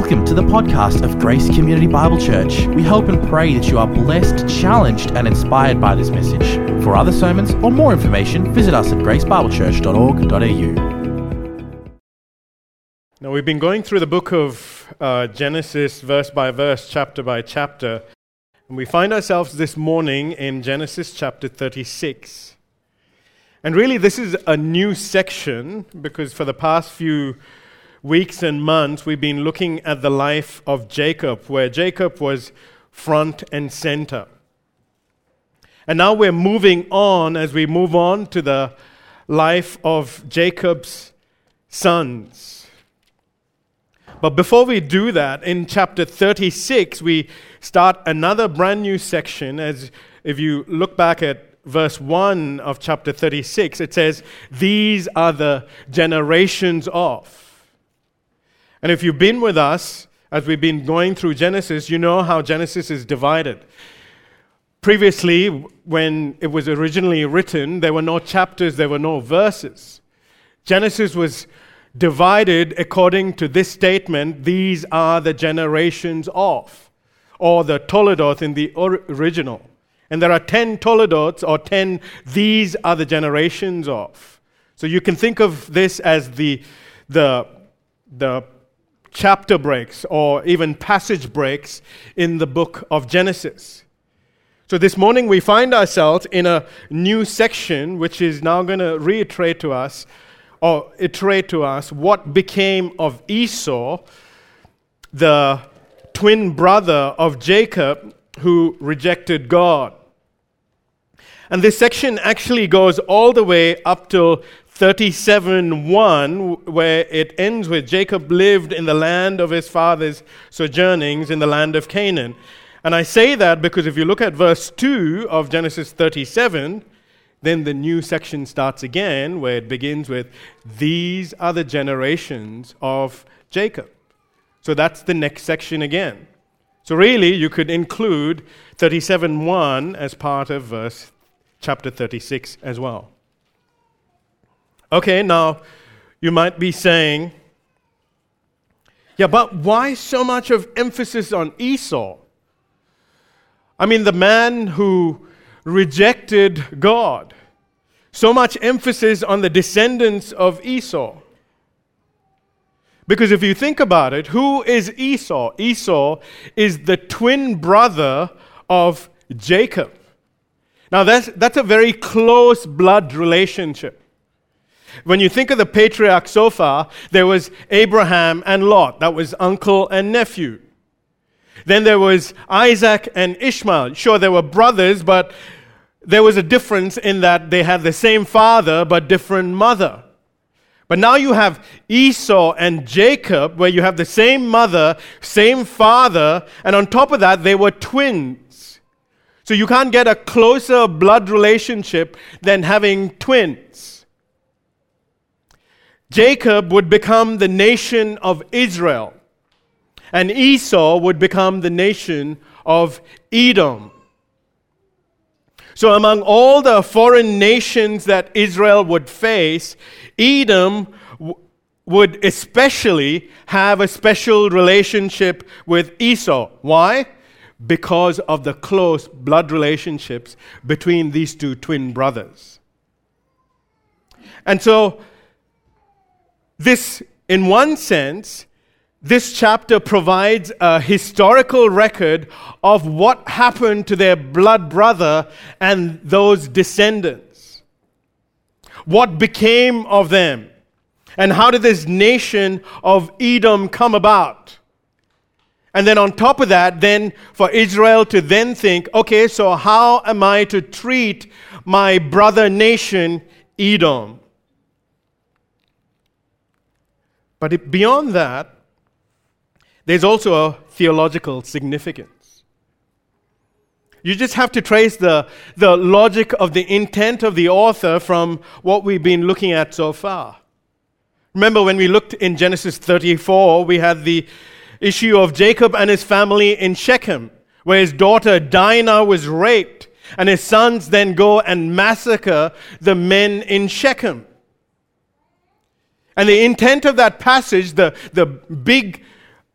Welcome to the podcast of Grace Community Bible Church. We hope and pray that you are blessed, challenged, and inspired by this message. For other sermons or more information, visit us at gracebiblechurch.org.au. Now, we've been going through the book of uh, Genesis verse by verse, chapter by chapter, and we find ourselves this morning in Genesis chapter 36. And really, this is a new section because for the past few weeks and months, we've been looking at the life of Jacob, where Jacob was front and center. And now we're moving on as we move on to the life of Jacob's sons. But before we do that, in chapter 36, we start another brand new section. As if you look back at verse 1 of chapter 36, it says, These are the generations of. And if you've been with us as we've been going through Genesis, you know how Genesis is divided. Previously, when it was originally written, there were no chapters, there were no verses. Genesis was divided according to this statement these are the generations of, or the Toledoth in the original. And there are 10 Toledoths, or 10 these are the generations of. So you can think of this as the, the, the chapter breaks or even passage breaks in the book of Genesis. So this morning we find ourselves in a new section which is now going to reiterate to us or iterate to us what became of Esau, the twin brother of Jacob who rejected God. And this section actually goes all the way up till 37 1, where it ends with Jacob lived in the land of his father's sojournings in the land of Canaan. And I say that because if you look at verse 2 of Genesis 37, then the new section starts again, where it begins with, These are the generations of Jacob. So that's the next section again. So really, you could include 37 1 as part of verse chapter 36 as well. Okay, now you might be saying, yeah, but why so much of emphasis on Esau? I mean, the man who rejected God. So much emphasis on the descendants of Esau. Because if you think about it, who is Esau? Esau is the twin brother of Jacob. Now, that's, that's a very close blood relationship. When you think of the patriarchs so far, there was Abraham and Lot. That was uncle and nephew. Then there was Isaac and Ishmael. Sure, they were brothers, but there was a difference in that they had the same father but different mother. But now you have Esau and Jacob, where you have the same mother, same father, and on top of that, they were twins. So you can't get a closer blood relationship than having twins. Jacob would become the nation of Israel, and Esau would become the nation of Edom. So, among all the foreign nations that Israel would face, Edom w- would especially have a special relationship with Esau. Why? Because of the close blood relationships between these two twin brothers. And so, this, in one sense, this chapter provides a historical record of what happened to their blood brother and those descendants. What became of them? And how did this nation of Edom come about? And then on top of that, then for Israel to then think, okay, so how am I to treat my brother nation, Edom? But it, beyond that, there's also a theological significance. You just have to trace the, the logic of the intent of the author from what we've been looking at so far. Remember when we looked in Genesis 34, we had the issue of Jacob and his family in Shechem, where his daughter Dinah was raped, and his sons then go and massacre the men in Shechem. And the intent of that passage, the, the big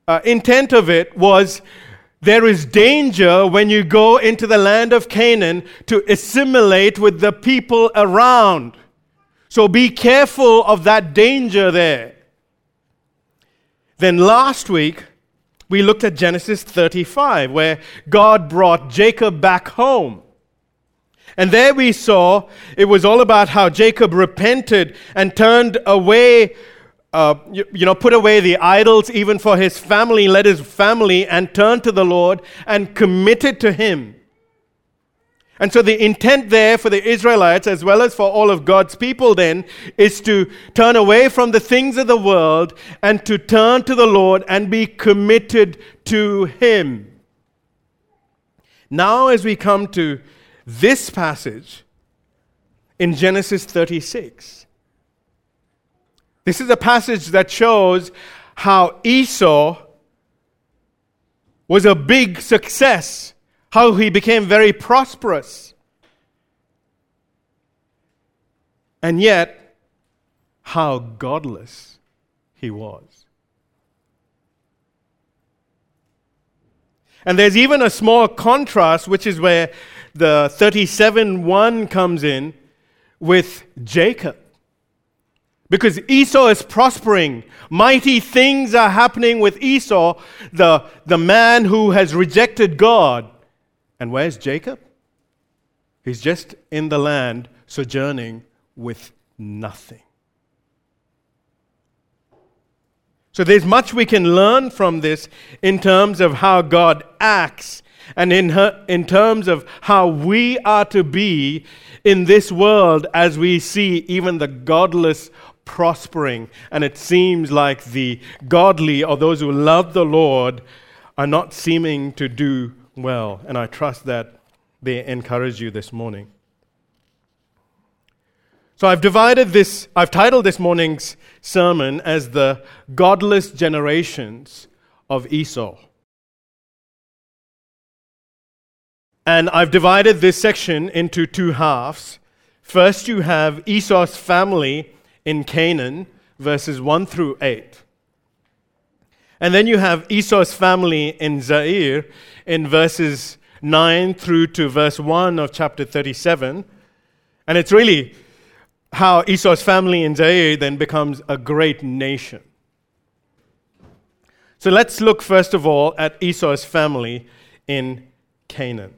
uh, intent of it was there is danger when you go into the land of Canaan to assimilate with the people around. So be careful of that danger there. Then last week, we looked at Genesis 35, where God brought Jacob back home. And there we saw it was all about how Jacob repented and turned away, uh, you, you, know, put away the idols even for his family, led his family, and turned to the Lord and committed to him. And so the intent there for the Israelites, as well as for all of God's people, then, is to turn away from the things of the world and to turn to the Lord and be committed to Him. Now, as we come to this passage in Genesis 36. This is a passage that shows how Esau was a big success, how he became very prosperous. And yet, how godless he was. And there's even a small contrast, which is where the 37 1 comes in with Jacob. Because Esau is prospering. Mighty things are happening with Esau, the, the man who has rejected God. And where's Jacob? He's just in the land sojourning with nothing. So there's much we can learn from this in terms of how God acts and in, her, in terms of how we are to be in this world as we see even the godless prospering. And it seems like the godly or those who love the Lord are not seeming to do well. And I trust that they encourage you this morning. So I've divided this, I've titled this morning's sermon as the godless generations of Esau. And I've divided this section into two halves. First, you have Esau's family in Canaan, verses 1 through 8. And then you have Esau's family in Seir in verses 9 through to verse 1 of chapter 37. And it's really how Esau's family in Seir then becomes a great nation. So let's look first of all at Esau's family in Canaan.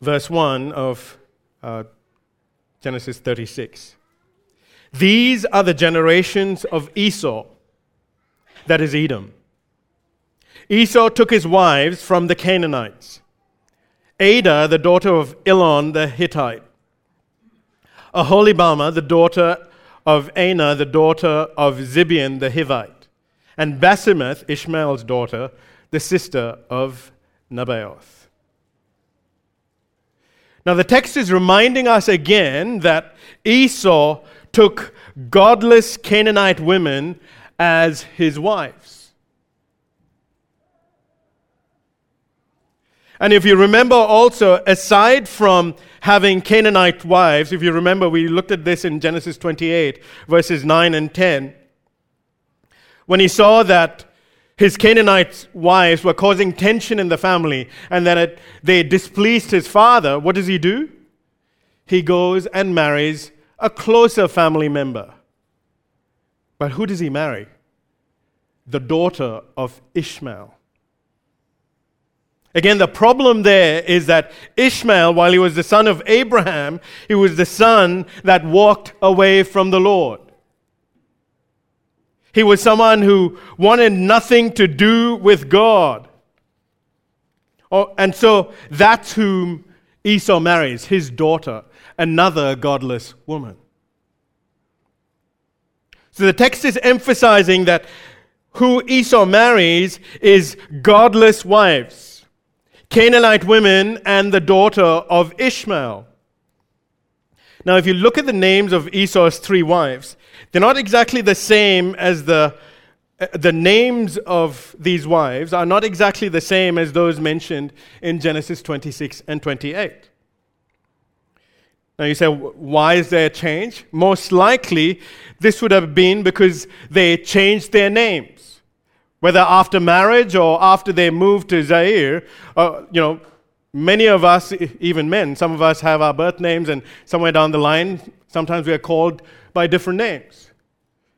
verse 1 of uh, Genesis 36. These are the generations of Esau, that is Edom. Esau took his wives from the Canaanites Adah, the daughter of Elon the Hittite, Aholibamah, the daughter of Anah, the daughter of Zibeon the Hivite, and Basemath, Ishmael's daughter, the sister of Nebaioth. Now, the text is reminding us again that Esau took godless Canaanite women as his wives. And if you remember also, aside from having Canaanite wives, if you remember, we looked at this in Genesis 28, verses 9 and 10. When he saw that his Canaanite wives were causing tension in the family and that it, they displeased his father, what does he do? He goes and marries a closer family member. But who does he marry? The daughter of Ishmael. Again, the problem there is that Ishmael, while he was the son of Abraham, he was the son that walked away from the Lord. He was someone who wanted nothing to do with God. Oh, and so that's whom Esau marries, his daughter, another godless woman. So the text is emphasizing that who Esau marries is godless wives, Canaanite women, and the daughter of Ishmael. Now, if you look at the names of Esau's three wives, they're not exactly the same as the, uh, the names of these wives are not exactly the same as those mentioned in Genesis 26 and 28. Now you say, why is there a change? Most likely, this would have been because they changed their names. Whether after marriage or after they moved to Seir, uh, you know, many of us, even men, some of us have our birth names, and somewhere down the line, sometimes we are called by different names.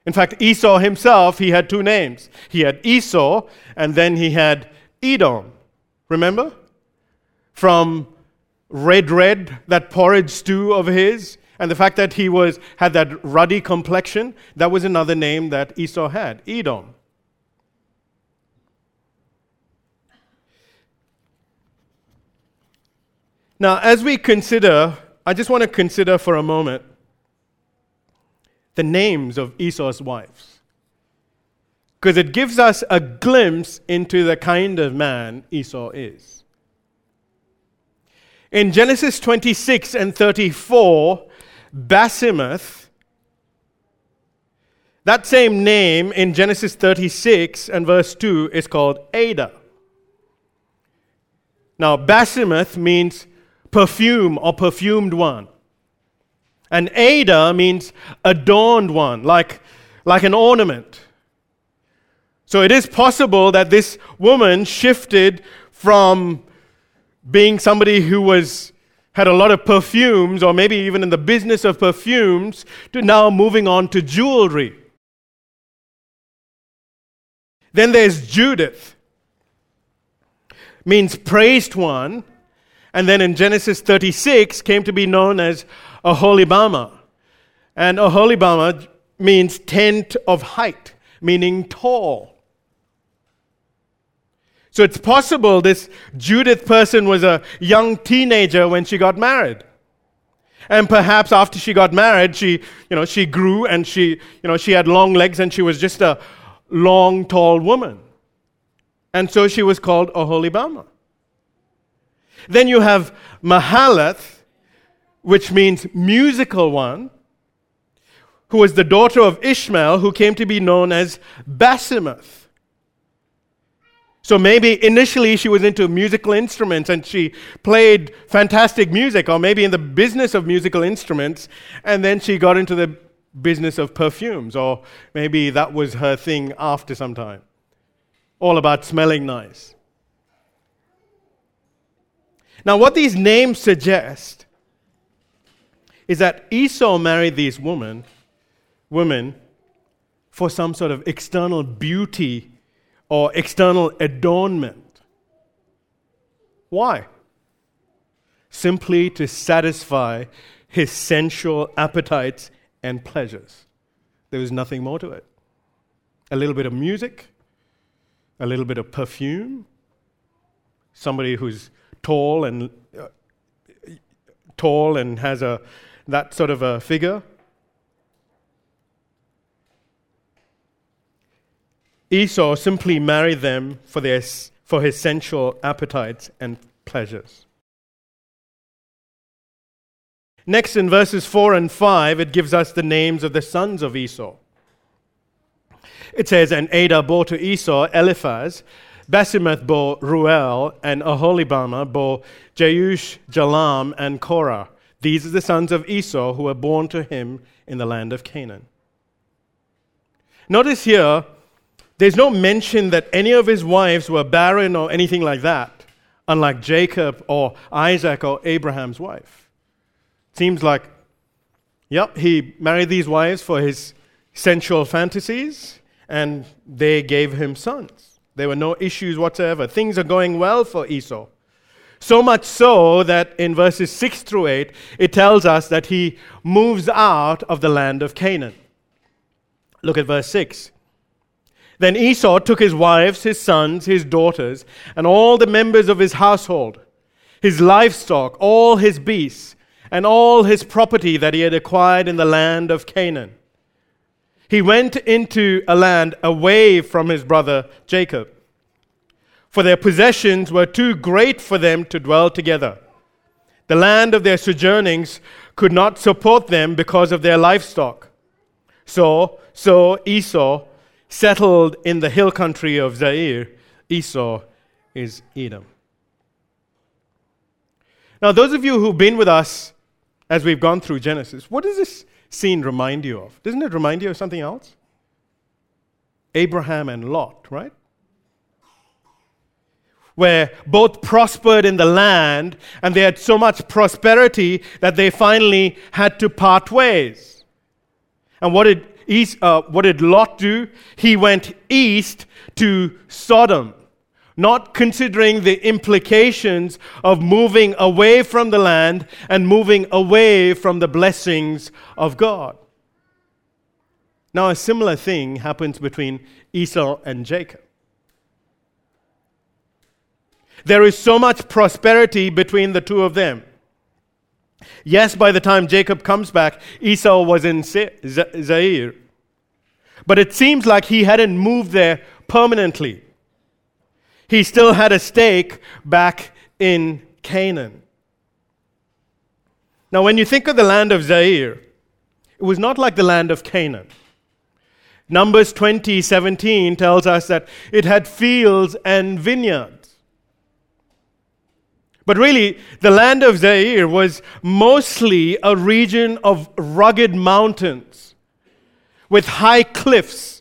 In fact, Esau himself, he had two names. He had Esau, and then he had Edom. Remember? From red red, that porridge stew of his, and the fact that he was, had that ruddy complexion, that was another name that Esau had Edom. Now, as we consider, I just want to consider for a moment the names of Esau's wives. Because it gives us a glimpse into the kind of man Esau is. In Genesis 26 and 34, Basemath, that same name in Genesis 36 and verse 2 is called Ada. Now, Basemath means perfume or perfumed one. And Ada means adorned one, like, like an ornament. So it is possible that this woman shifted from being somebody who was had a lot of perfumes or maybe even in the business of perfumes to now moving on to jewelry. Then there's Judith. Means praised one. And then in Genesis 36 came to be known as Aholibama. And Aholibama means tent of height, meaning tall. So it's possible this Judith person was a young teenager when she got married. And perhaps after she got married, she, you know, she grew and she, you know, she had long legs and she was just a long, tall woman. And so she was called Oholibama. Then you have Mahalath, which means musical one, who was the daughter of Ishmael, who came to be known as Basemath. So maybe initially she was into musical instruments and she played fantastic music, or maybe in the business of musical instruments, and then she got into the business of perfumes, or maybe that was her thing after some time. All about smelling nice. Now, what these names suggest is that Esau married these women, women for some sort of external beauty or external adornment. Why? Simply to satisfy his sensual appetites and pleasures. There was nothing more to it. A little bit of music, a little bit of perfume, somebody who's tall and uh, tall and has a that sort of a figure Esau simply married them for, their, for his sensual appetites and pleasures. Next, in verses 4 and 5, it gives us the names of the sons of Esau. It says, And Ada bore to Esau Eliphaz, Basemath bore Ruel, and Aholibama bore Jeush, Jalam, and Korah. These are the sons of Esau who were born to him in the land of Canaan. Notice here there's no mention that any of his wives were barren or anything like that, unlike Jacob or Isaac or Abraham's wife. Seems like, yep, he married these wives for his sensual fantasies, and they gave him sons. There were no issues whatsoever. Things are going well for Esau. So much so that in verses 6 through 8, it tells us that he moves out of the land of Canaan. Look at verse 6. Then Esau took his wives, his sons, his daughters, and all the members of his household, his livestock, all his beasts, and all his property that he had acquired in the land of Canaan. He went into a land away from his brother Jacob, for their possessions were too great for them to dwell together. The land of their sojournings could not support them because of their livestock. So, so Esau settled in the hill country of Seir, Esau is Edom. Now, those of you who've been with us as we've gone through Genesis. What does this scene remind you of? Doesn't it remind you of something else? Abraham and Lot, right? Where both prospered in the land and they had so much prosperity that they finally had to part ways. And what did, east, uh, what did Lot do? He went east to Sodom not considering the implications of moving away from the land and moving away from the blessings of God. Now, a similar thing happens between Esau and Jacob. There is so much prosperity between the two of them. Yes, by the time Jacob comes back, Esau was in Seir. But it seems like he hadn't moved there permanently he still had a stake back in Canaan. Now, when you think of the land of Seir, it was not like the land of Canaan. Numbers 20, 17 tells us that it had fields and vineyards. But really, the land of Seir was mostly a region of rugged mountains with high cliffs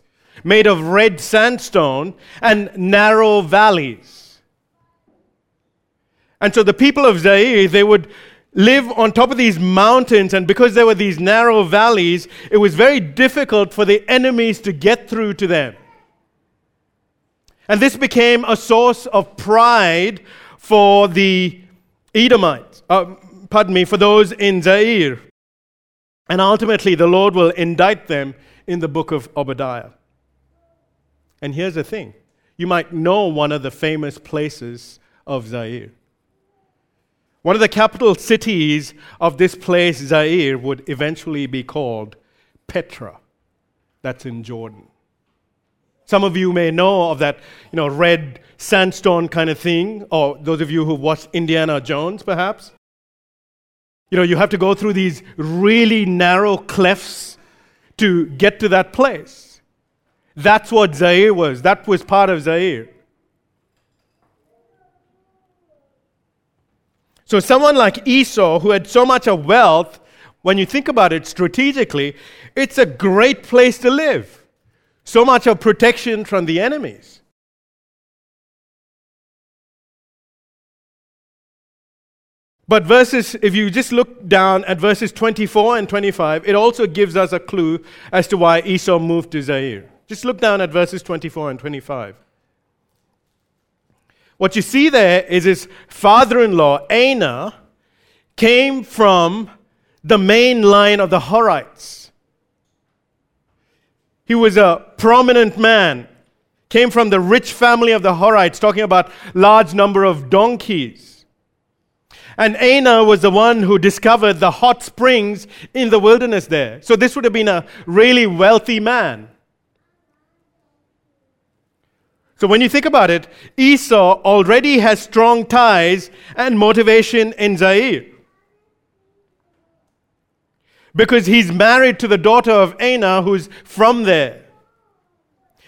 made of red sandstone and narrow valleys. And so the people of Seir, they would live on top of these mountains, and because there were these narrow valleys, it was very difficult for the enemies to get through to them. And this became a source of pride for the Edomites, uh, pardon me, for those in Seir. And ultimately, the Lord will indict them in the book of Obadiah. And here's the thing you might know one of the famous places of Seir. One of the capital cities of this place, Seir, would eventually be called Petra. That's in Jordan. Some of you may know of that, you know, red sandstone kind of thing, or those of you who've watched Indiana Jones, perhaps. You know, you have to go through these really narrow clefts to get to that place. That's what Seir was. That was part of Seir. So, someone like Esau, who had so much of wealth, when you think about it strategically, it's a great place to live. So much of protection from the enemies. But verses, if you just look down at verses 24 and 25, it also gives us a clue as to why Esau moved to Seir. Just look down at verses 24 and 25. What you see there is his father in law, Anah, came from the main line of the Horites. He was a prominent man, came from the rich family of the Horites, talking about large number of donkeys. And Anah was the one who discovered the hot springs in the wilderness there. So this would have been a really wealthy man. So when you think about it, Esau already has strong ties and motivation in Seir. Because he's married to the daughter of Anah, who's from there.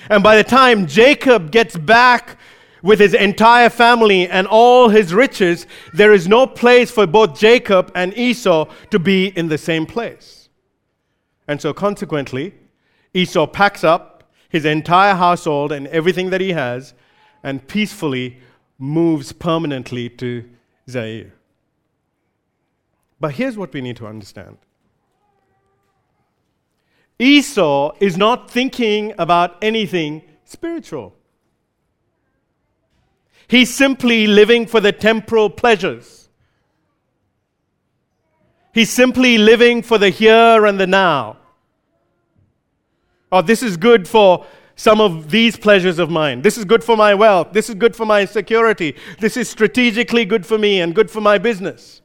And by the time Jacob gets back with his entire family and all his riches, there is no place for both Jacob and Esau to be in the same place. And so, consequently, Esau packs up his entire household and everything that he has and peacefully moves permanently to Seir. But here's what we need to understand Esau is not thinking about anything spiritual. He's simply living for the temporal pleasures. He's simply living for the here and the now. Oh, this is good for some of these pleasures of mine. This is good for my wealth. This is good for my security. This is strategically good for me and good for my business.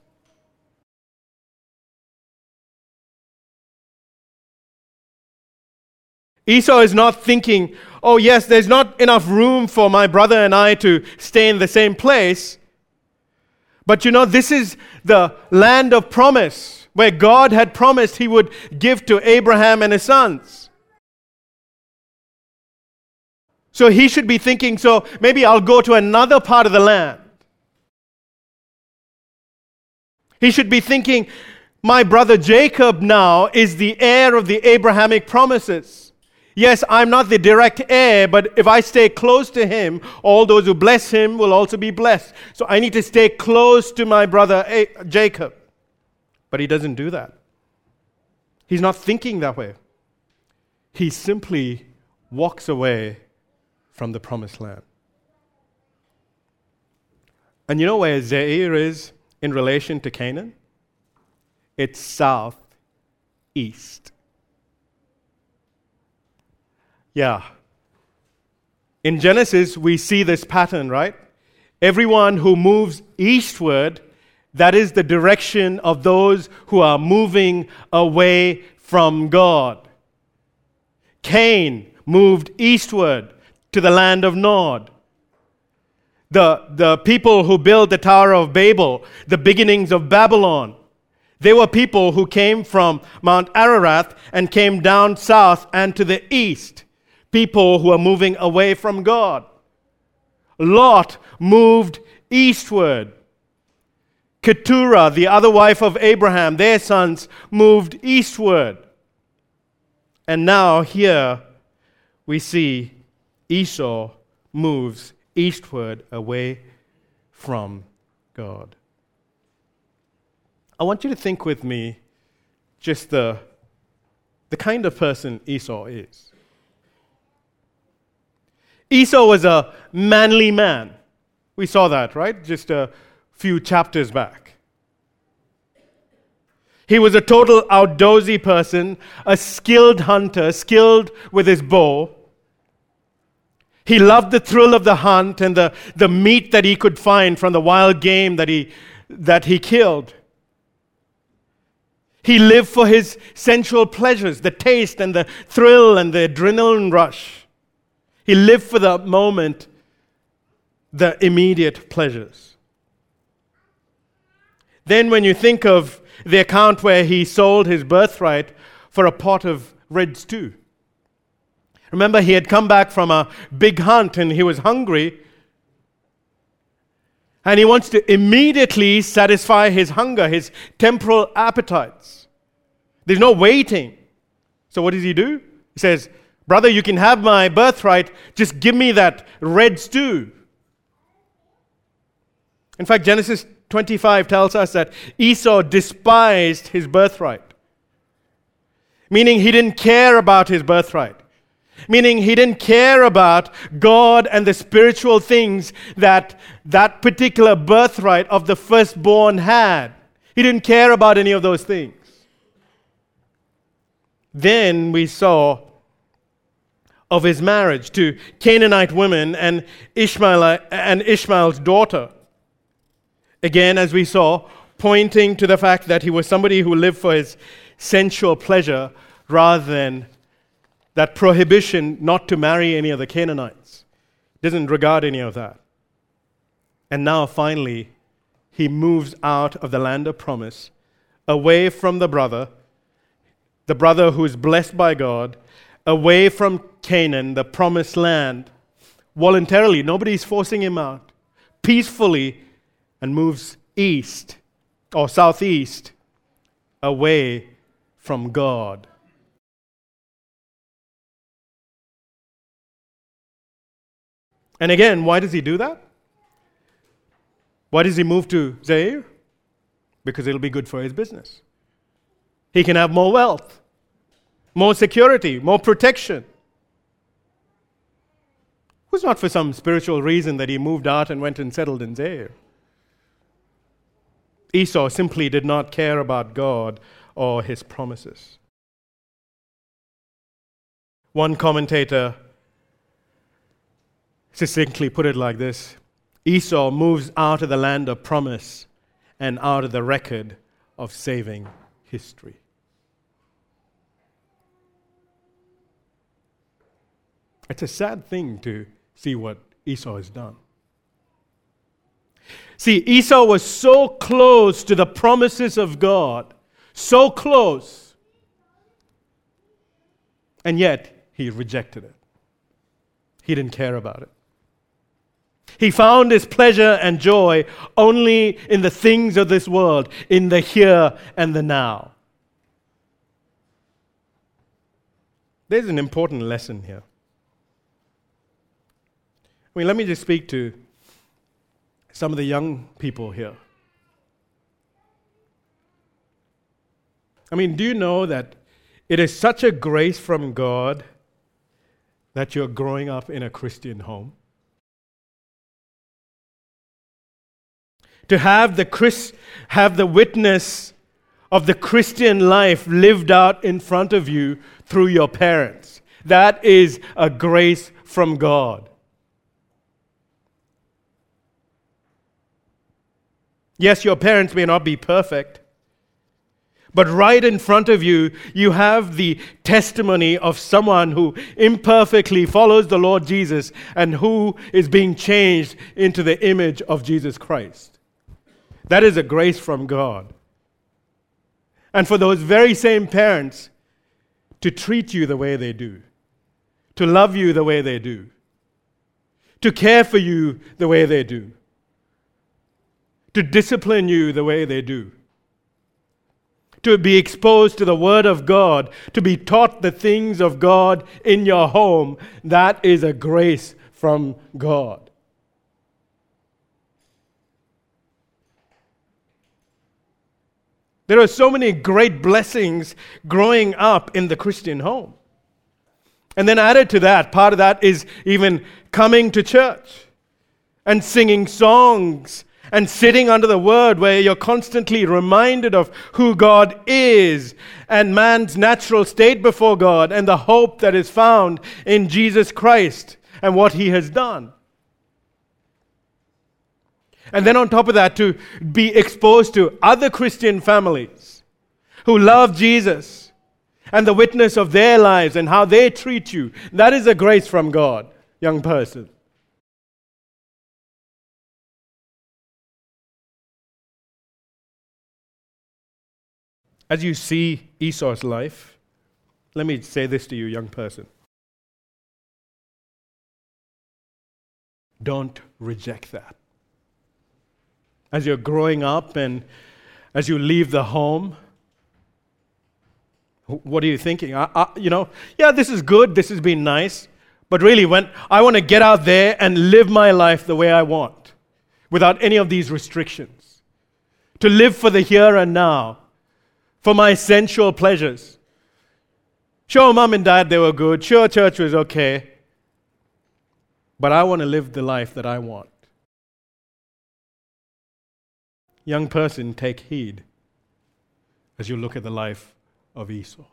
Esau is not thinking, oh, yes, there's not enough room for my brother and I to stay in the same place. But you know, this is the land of promise where God had promised he would give to Abraham and his sons. So he should be thinking, so maybe I'll go to another part of the land. He should be thinking, My brother Jacob now is the heir of the Abrahamic promises. Yes, I'm not the direct heir, but if I stay close to him, all those who bless him will also be blessed. So I need to stay close to my brother Jacob. But he doesn't do that. He's not thinking that way. He simply walks away from the promised land. And you know where Seir is in relation to Canaan? It's south east. Yeah. In Genesis, we see this pattern, right? Everyone who moves eastward, that is the direction of those who are moving away from God. Cain moved eastward to the land of Nod. The, the people who built the Tower of Babel, the beginnings of Babylon, they were people who came from Mount Ararat and came down south and to the east. People who are moving away from God. Lot moved eastward. Keturah, the other wife of Abraham, their sons moved eastward. And now here we see Esau moves eastward away from God. I want you to think with me just the, the kind of person Esau is. Esau was a manly man. We saw that, right? Just a few chapters back. He was a total outdoorsy person, a skilled hunter, skilled with his bow. He loved the thrill of the hunt and the, the meat that he could find from the wild game that he, that he killed. He lived for his sensual pleasures, the taste and the thrill and the adrenaline rush. He lived for the moment, the immediate pleasures. Then, when you think of the account where he sold his birthright for a pot of red stew, Remember, he had come back from a big hunt and he was hungry. And he wants to immediately satisfy his hunger, his temporal appetites. There's no waiting. So, what does he do? He says, Brother, you can have my birthright, just give me that red stew. In fact, Genesis 25 tells us that Esau despised his birthright, meaning he didn't care about his birthright meaning he didn't care about God and the spiritual things that that particular birthright of the firstborn had. He didn't care about any of those things. Then we saw of his marriage to Canaanite women and Ishmael and Ishmael's daughter. Again, as we saw, pointing to the fact that he was somebody who lived for his sensual pleasure rather than that prohibition not to marry any of the Canaanites. Doesn't regard any of that. And now, finally, he moves out of the land of promise, away from the brother, the brother who is blessed by God, away from Canaan, the promised land, voluntarily. Nobody's forcing him out. Peacefully, and moves east or southeast, away from God. And again, why does he do that? Why does he move to Seir? Because it'll be good for his business. He can have more wealth, more security, more protection. It was not for some spiritual reason that he moved out and went and settled in Seir. Esau simply did not care about God or his promises. One commentator succinctly put it like this Esau moves out of the land of promise and out of the record of saving history. It's a sad thing to see what Esau has done. See, Esau was so close to the promises of God, so close, and yet he rejected it. He didn't care about it. He found his pleasure and joy only in the things of this world, in the here and the now. There's an important lesson here. I mean, let me just speak to some of the young people here. I mean, do you know that it is such a grace from God that you're growing up in a Christian home? To have the, Chris, have the witness of the Christian life lived out in front of you through your parents. That is a grace from God. Yes, your parents may not be perfect, but right in front of you, you have the testimony of someone who imperfectly follows the Lord Jesus and who is being changed into the image of Jesus Christ. That is a grace from God. And for those very same parents to treat you the way they do, to love you the way they do, to care for you the way they do, to discipline you the way they do to be exposed to the Word of God, to be taught the things of God in your home, that is a grace from God. There are so many great blessings growing up in the Christian home. And then added to that, part of that is even coming to church and singing songs and sitting under the word where you're constantly reminded of who God is and man's natural state before God and the hope that is found in Jesus Christ and what he has done. And then on top of that, to be exposed to other Christian families who love Jesus and the witness of their lives and how they treat you. That is a grace from God, young person. As you see Esau's life, let me say this to you, young person. Don't reject that. As you're growing up and as you leave the home, what are you thinking? I, I, you know, yeah, this is good, this has been nice, but really, when I want to get out there and live my life the way I want, without any of these restrictions, to live for the here and now, for my sensual pleasures. Sure, mom and dad, they were good. Sure, church was okay. But I want to live the life that I want. Young person, take heed as you look at the life of Esau.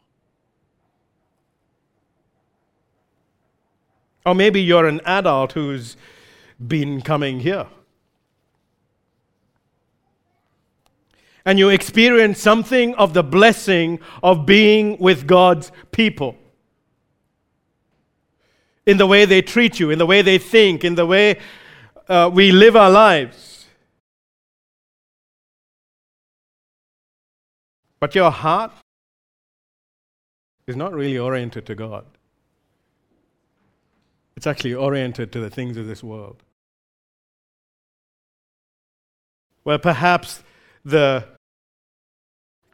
Or maybe you're an adult who's been coming here. and you experience something of the blessing of being with God's people. In the way they treat you, in the way they think, in the way uh, we live our lives. But your heart is not really oriented to God. It's actually oriented to the things of this world. Where perhaps the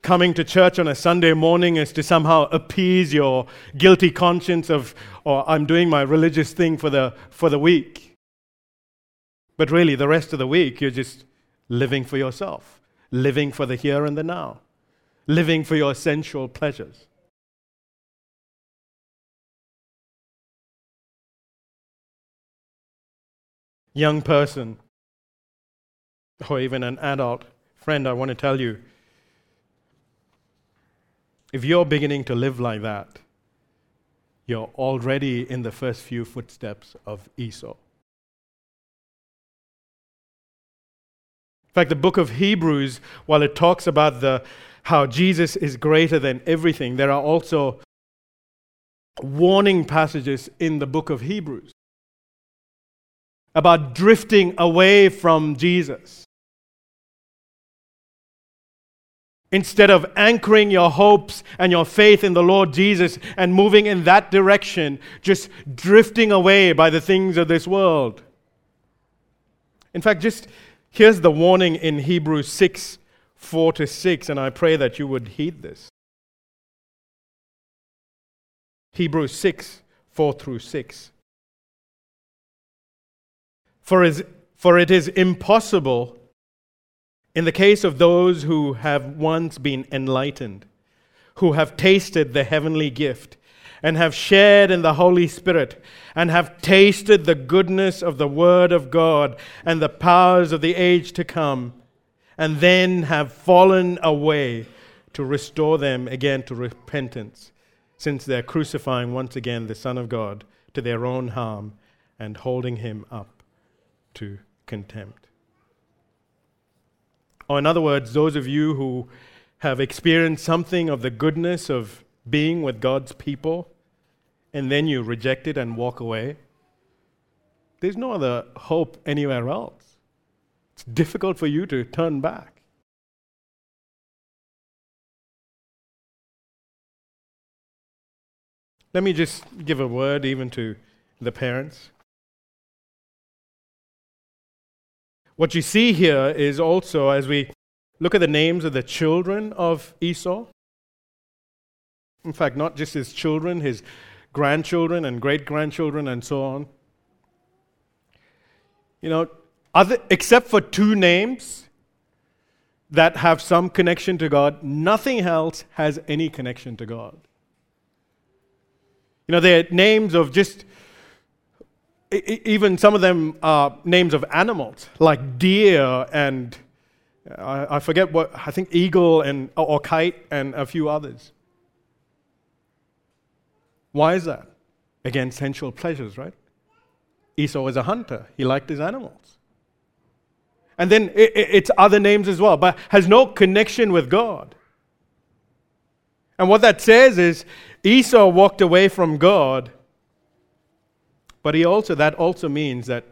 coming to church on a Sunday morning is to somehow appease your guilty conscience of, or I'm doing my religious thing for the, for the week. But really, the rest of the week, you're just living for yourself, living for the here and the now, living for your sensual pleasures. Young person, or even an adult friend, I want to tell you if you're beginning to live like that, you're already in the first few footsteps of Esau. In fact, the book of Hebrews, while it talks about the, how Jesus is greater than everything, there are also warning passages in the book of Hebrews about drifting away from Jesus. Instead of anchoring your hopes and your faith in the Lord Jesus and moving in that direction, just drifting away by the things of this world. In fact, just here's the warning in Hebrews 6 4 to 6, and I pray that you would heed this. Hebrews 6 4 through 6. For, is, for it is impossible in the case of those who have once been enlightened, who have tasted the heavenly gift, and have shared in the Holy Spirit, and have tasted the goodness of the Word of God and the powers of the age to come, and then have fallen away to restore them again to repentance, since they're crucifying once again the Son of God to their own harm and holding him up to contempt. Or, in other words, those of you who have experienced something of the goodness of being with God's people, and then you reject it and walk away, there's no other hope anywhere else. It's difficult for you to turn back. Let me just give a word even to the parents. What you see here is also, as we look at the names of the children of Esau, in fact, not just his children, his grandchildren and great grandchildren and so on. You know, other, except for two names that have some connection to God, nothing else has any connection to God. You know, they're names of just even some of them are names of animals, like deer and uh, I, forget what, I think eagle and, or kite and a few others. Why is that? Again, sensual pleasures, right? Esau was a hunter, he liked his animals. And then it's other names as well, but has no connection with God. And what that says is Esau walked away from God but he also, that also means that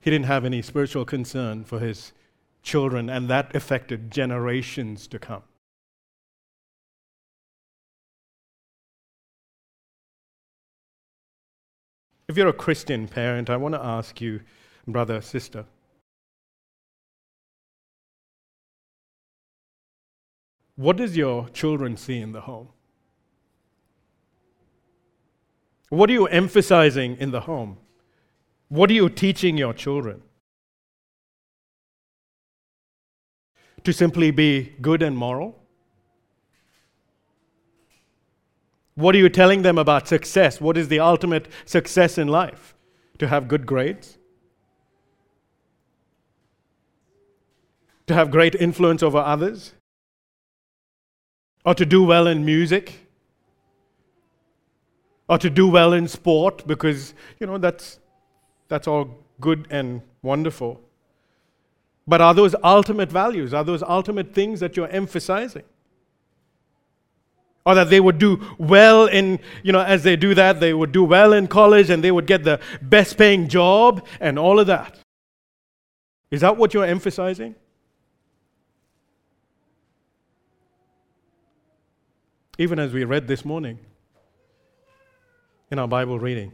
he didn't have any spiritual concern for his children, and that affected generations to come. If you're a Christian parent, I want to ask you, brother, sister, what does your children see in the home? What are you emphasizing in the home? What are you teaching your children? To simply be good and moral? What are you telling them about success? What is the ultimate success in life? To have good grades? To have great influence over others? Or to do well in music? or to do well in sport because, you know, that's, that's all good and wonderful. But are those ultimate values? Are those ultimate things that you're emphasizing? Or that they would do well in, you know, as they do that, they would do well in college and they would get the best paying job and all of that. Is that what you're emphasizing? Even as we read this morning in our Bible reading.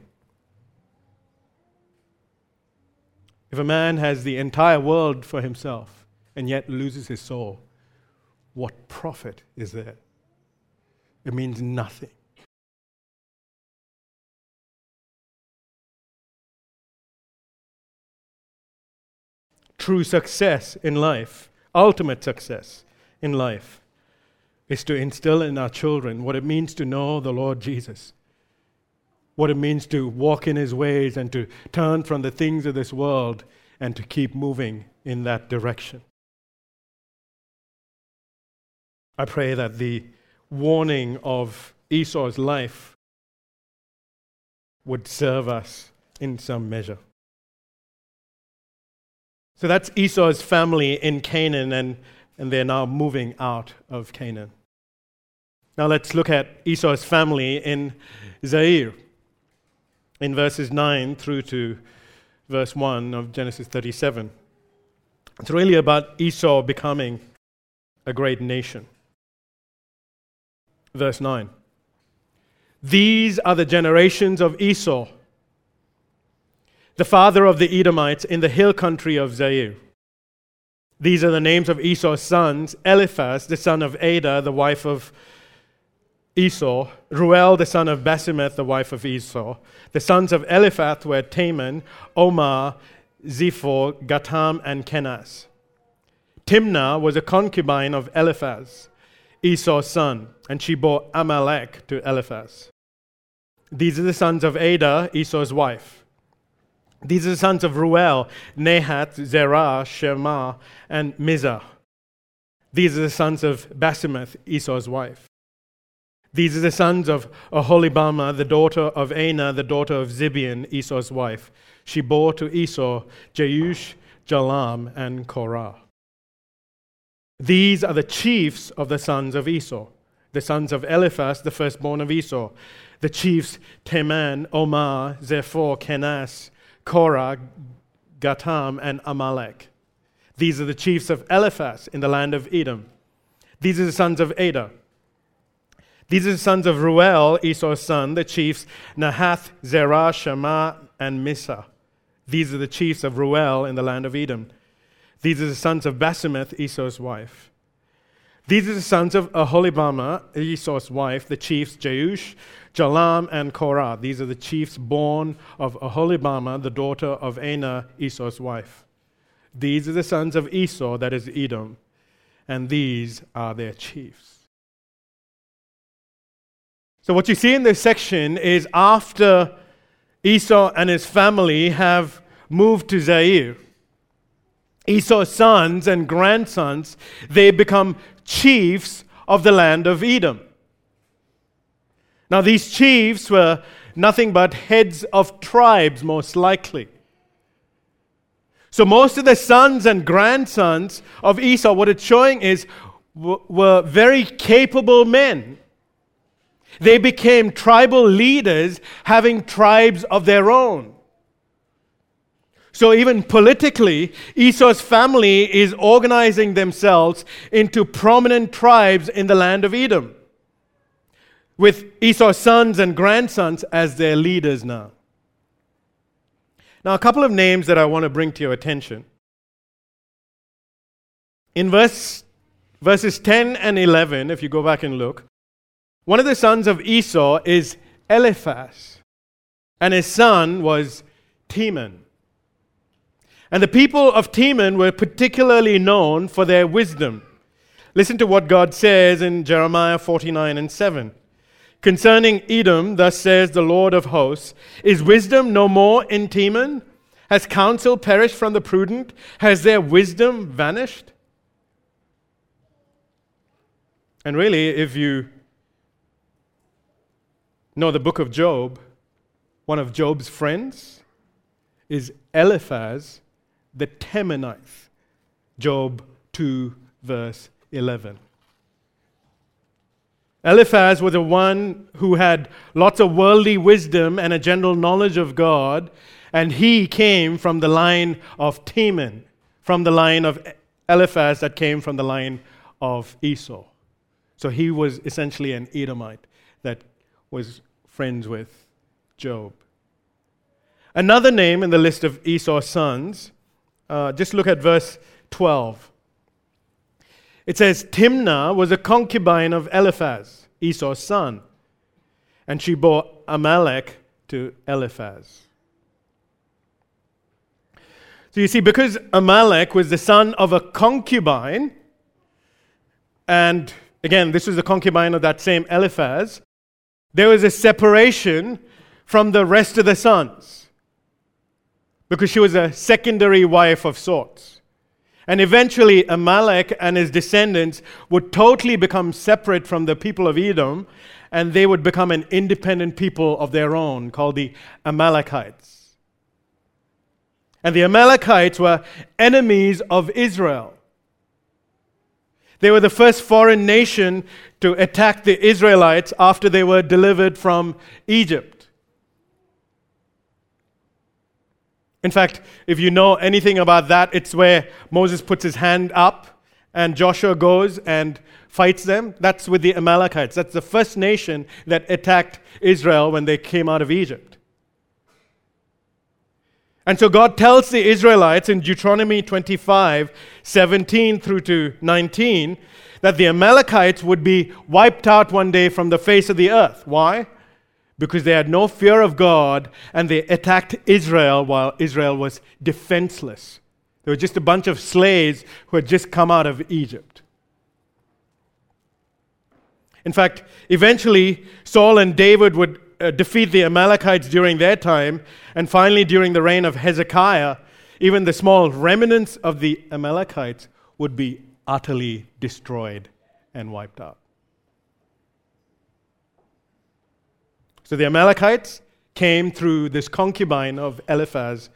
If a man has the entire world for himself and yet loses his soul, what profit is there? It means nothing. True success in life, ultimate success in life, is to instill in our children what it means to know the Lord Jesus what it means to walk in his ways and to turn from the things of this world and to keep moving in that direction. I pray that the warning of Esau's life would serve us in some measure. So that's Esau's family in Canaan, and, and they're now moving out of Canaan. Now let's look at Esau's family in Seir in verses 9 through to verse 1 of Genesis 37. It's really about Esau becoming a great nation. Verse 9 These are the generations of Esau. the father of the Edomites in the hill country of Seir. These are the names of Esau's sons Eliphaz, the son of Adah, the wife of Esau, Ruel, the son of Basemath, the wife of Esau. The sons of Eliphaz were Teman, Omar, Zepho, Gatam, and Kenaz. Timnah was a concubine of Eliphaz, Esau's son, and she bore Amalek to Eliphaz. These are the sons of Adah, Esau's wife. These are the sons of Ruel, Nahath, Zerah, Shema, and Mizzah. These are the sons of Basemath, Esau's wife. These are the sons of Aholibamah, the daughter of Anah, the daughter of Zibeon, Esau's wife. She bore to Esau Jeush, Jalam, and Korah. These are the chiefs of the sons of Esau, the sons of Eliphaz, the firstborn of Esau, the chiefs Teman, Omar, Zepho, Kenaz, Korah, Gatam, and Amalek. These are the chiefs of Eliphaz in the land of Edom. These are the sons of Adah. These are the sons of Ruel, Esau's son, the chiefs Nahath, Zerah, Shema, and Mizzah. These are the chiefs of Ruel in the land of Edom. These are the sons of Basemath, Esau's wife. These are the sons of Aholibamah, Esau's wife, the chiefs Jeush, Jalam, and Korah. These are the chiefs born of Aholibamah, the daughter of Anah, Esau's wife. These are the sons of Esau, that is Edom, and these are their chiefs. So, what you see in this section is after Esau and his family have moved to Seir, Esau's sons and grandsons, they become chiefs of the land of Edom. Now, these chiefs were nothing but heads of tribes, most likely. So, most of the sons and grandsons of Esau, what it's showing is, were very capable men. They became tribal leaders having tribes of their own. So, even politically, Esau's family is organizing themselves into prominent tribes in the land of Edom, with Esau's sons and grandsons as their leaders now. Now, a couple of names that I want to bring to your attention. In verse, verses 10 and 11, if you go back and look, one of the sons of Esau is Eliphaz, and his son was Teman. And the people of Teman were particularly known for their wisdom. Listen to what God says in Jeremiah 49 and 7. Concerning Edom, thus says the Lord of hosts Is wisdom no more in Teman? Has counsel perished from the prudent? Has their wisdom vanished? And really, if you know the book of Job, one of Job's friends is Eliphaz the Temanite. Job 2, verse 11. Eliphaz was the one who had lots of worldly wisdom and a general knowledge of God, and he came from the line of Teman, from the line of Eliphaz that came from the line of Esau. So he was essentially an Edomite that was friends with Job. Another name in the list of Esau's sons, uh, just look at verse 12. It says, Timnah was a concubine of Eliphaz, Esau's son, and she bore Amalek to Eliphaz. So you see, because Amalek was the son of a concubine, and again, this was the concubine of that same Eliphaz, there was a separation from the rest of the sons because she was a secondary wife of sorts. And eventually, Amalek and his descendants would totally become separate from the people of Edom, and they would become an independent people of their own called the Amalekites. And the Amalekites were enemies of Israel. They were the first foreign nation to attack the Israelites after they were delivered from Egypt. In fact, if you know anything about that, it's where Moses puts his hand up and Joshua goes and fights them. That's with the Amalekites. That's the first nation that attacked Israel when they came out of Egypt. And so God tells the Israelites in Deuteronomy 25 17 through to 19 that the Amalekites would be wiped out one day from the face of the earth. Why? Because they had no fear of God and they attacked Israel while Israel was defenseless. They were just a bunch of slaves who had just come out of Egypt. In fact, eventually, Saul and David would uh, defeat the Amalekites during their time, and finally, during the reign of Hezekiah, even the small remnants of the Amalekites would be utterly destroyed and wiped out. So the Amalekites came through this concubine of Eliphaz,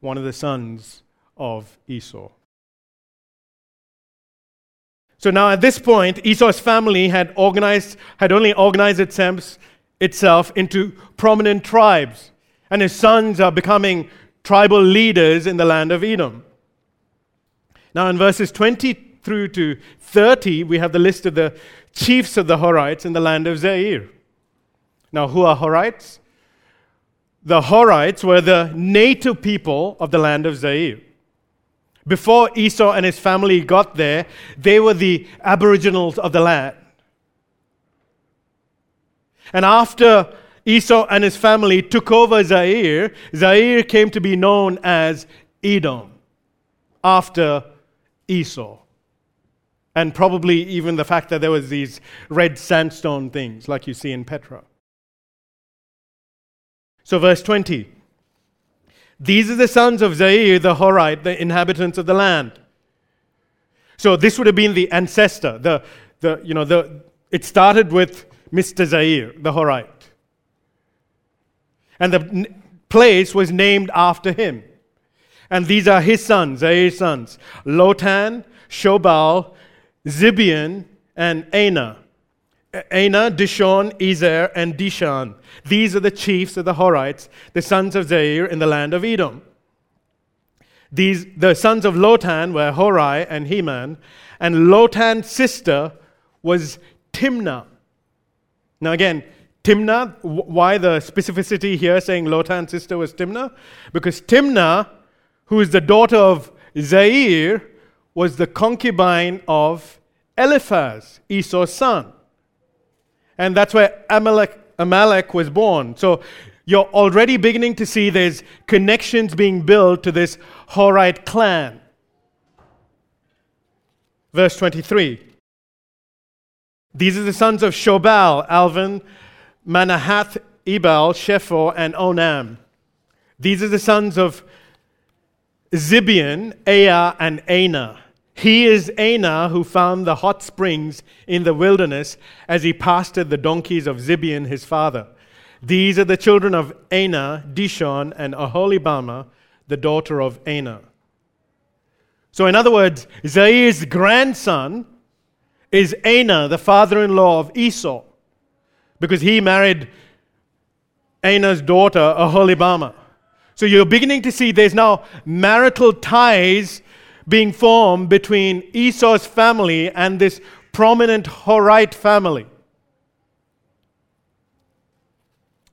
one of the sons of Esau. So now at this point, Esau's family had organized, had only organized itself, into prominent tribes, and his sons are becoming tribal leaders in the land of Edom. Now, in verses 20 through to 30, we have the list of the chiefs of the Horites in the land of Seir. Now, who are Horites? The Horites were the native people of the land of Seir. Before Esau and his family got there, they were the aboriginals of the land. And after Esau and his family took over Seir, Seir came to be known as Edom after Esau. And probably even the fact that there was these red sandstone things like you see in Petra. So verse 20. These are the sons of Seir the Horite, the inhabitants of the land. So this would have been the ancestor. The, the, you know, the, it started with Mr. Seir, the Horite. And the n- place was named after him. And these are his sons, Seir's sons Lotan, Shobal, Zibeon, and Anah. Anah, Dishon, Ezer, and Dishan. These are the chiefs of the Horites, the sons of Seir in the land of Edom. These, the sons of Lotan were Horai and Heman, and Lotan's sister was Timnah. Now, again, Timnah, why the specificity here saying Lotan's sister was Timnah? Because Timnah, who is the daughter of Seir, was the concubine of Eliphaz, Esau's son. And that's where Amalek, Amalek was born. So you're already beginning to see there's connections being built to this Horite clan. Verse 23. These are the sons of Shobal, Alvan, Manahath, Ebal, Shepho, and Onam. These are the sons of Zibeon, Aya, and Anah. He is Anah who found the hot springs in the wilderness as he pastured the donkeys of Zibeon his father. These are the children of Anah, Dishon, and Aholibamah, the daughter of Anah. So, in other words, Seir's grandson is Anah, the father in law of Esau, because he married Anah's daughter, Aholibamah. So you're beginning to see there's now marital ties being formed between Esau's family and this prominent Horite family.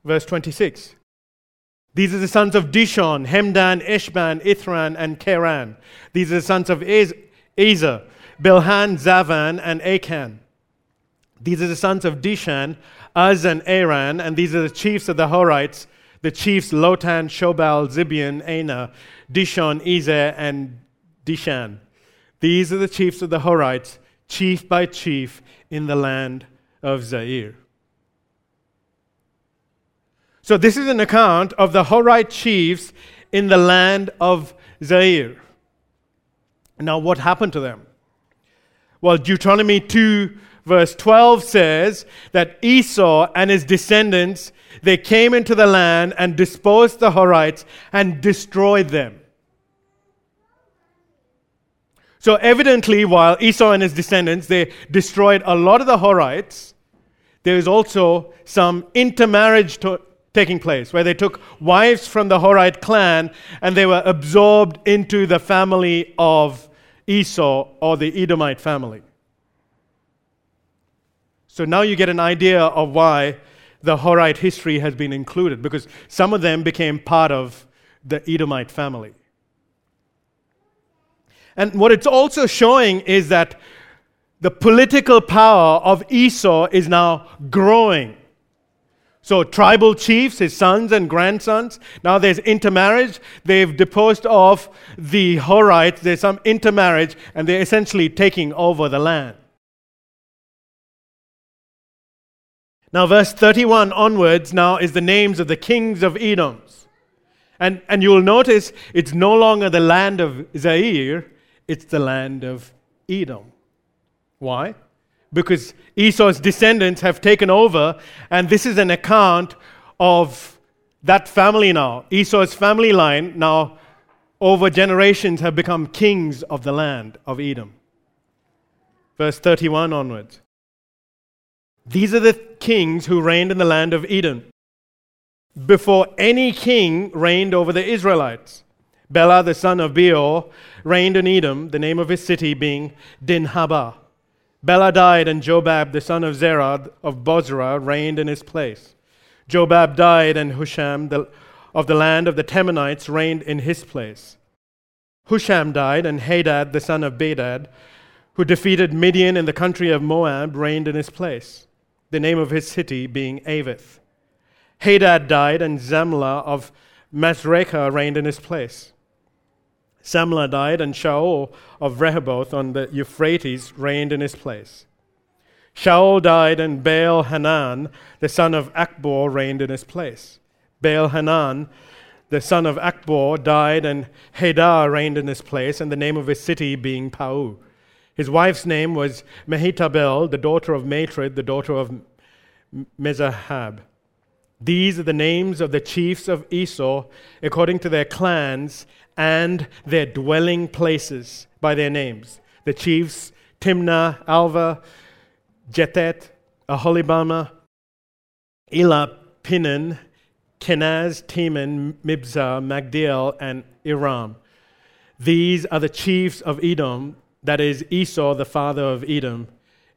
Verse 26. These are the sons of Dishon, Hemdan, Eshban, Ithran, and Keran. These are the sons of Ezer, Bilhan, Zavan, and Achan. These are the sons of Dishan, Uz, and Aran, and these are the chiefs of the Horites, the chiefs Lotan, Shobal, Zibeon, Anah, Dishon, Ezer, and Dishan. These are the chiefs of the Horites, chief by chief, in the land of Seir. So, this is an account of the Horite chiefs in the land of Seir. Now, what happened to them? Well, Deuteronomy 2, verse 12 says that Esau and his descendants they came into the land and disposed the Horites and destroyed them. So evidently, while Esau and his descendants they destroyed a lot of the Horites, there is also some intermarriage to, taking place where they took wives from the Horite clan and they were absorbed into the family of Esau or the Edomite family. So now you get an idea of why the Horite history has been included, because some of them became part of the Edomite family. And what it's also showing is that the political power of Esau is now growing. So, tribal chiefs, his sons and grandsons, now there's intermarriage. They've deposed off the Horites, there's some intermarriage, and they're essentially taking over the land. Now, verse 31 onwards now is the names of the kings of Edoms. And, and you'll notice it's no longer the land of Seir, it's the land of Edom. Why? Because Esau's descendants have taken over, and this is an account of that family now. Esau's family line now, over generations, have become kings of the land of Edom. Verse 31 onwards. These are the kings who reigned in the land of Edom before any king reigned over the Israelites. Bela, the son of Beor, reigned in Edom, the name of his city being Dinhabah. Bela died, and Jobab, the son of Zerah of Bozrah, reigned in his place. Jobab died, and Husham the, of the land of the Temanites reigned in his place. Husham died, and Hadad, the son of Bedad, who defeated Midian in the country of Moab, reigned in his place, the name of his city being Avith. Hadad died, and Samlah of Masrekah reigned in his place. Samlah died, and Shaul of Rehoboth on the Euphrates reigned in his place. Shaul died, and Baal Hanan, the son of Achbor, reigned in his place. Baal Hanan, the son of Achbor, died, and Hadar reigned in his place, and the name of his city being Pau. His wife's name was Mehetabel, the daughter of Matred, the daughter of Mezahab. These are the names of the chiefs of Esau according to their clans and their dwelling places by their names. The chiefs Timnah, Alva, Jethet, Aholibamah, Elah, Pinan, Kenaz, Teman, Mibzar, Magdiel, and Iram. These are the chiefs of Edom, that is Esau, the father of Edom,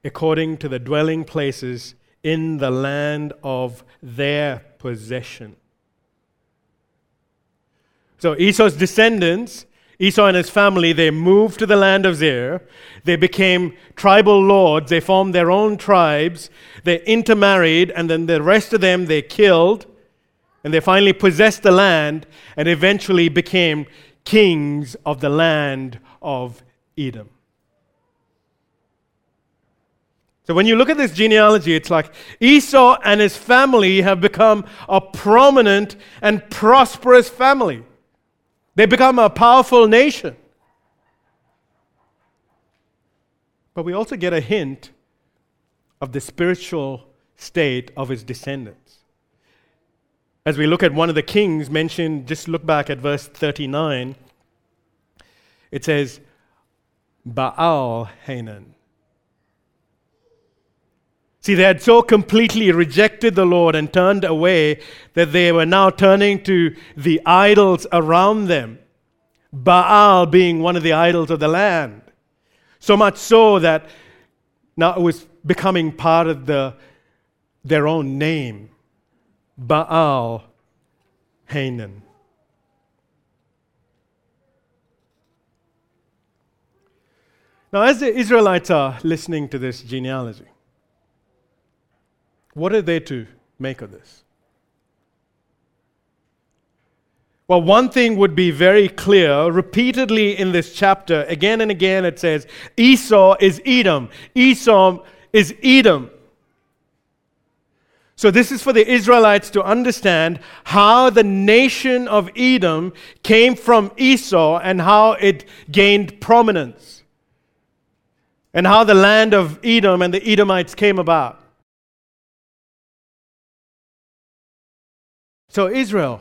according to the dwelling places in the land of their possession. So Esau's descendants, Esau and his family, they moved to the land of Seir. They became tribal lords. They formed their own tribes. They intermarried, and then the rest of them they killed. And they finally possessed the land and eventually became kings of the land of Edom. So when you look at this genealogy, it's like Esau and his family have become a prominent and prosperous family. They become a powerful nation. But we also get a hint of the spiritual state of his descendants. As we look at one of the kings mentioned, just look back at verse 39. It says, Baal Hanan. See, they had so completely rejected the Lord and turned away that they were now turning to the idols around them. Baal being one of the idols of the land. So much so that now it was becoming part of the, their own name Baal Hanan. Now, as the Israelites are listening to this genealogy, what are they to make of this? Well, one thing would be very clear repeatedly in this chapter, again and again, it says Esau is Edom. Esau is Edom. So, this is for the Israelites to understand how the nation of Edom came from Esau and how it gained prominence, and how the land of Edom and the Edomites came about. So, Israel,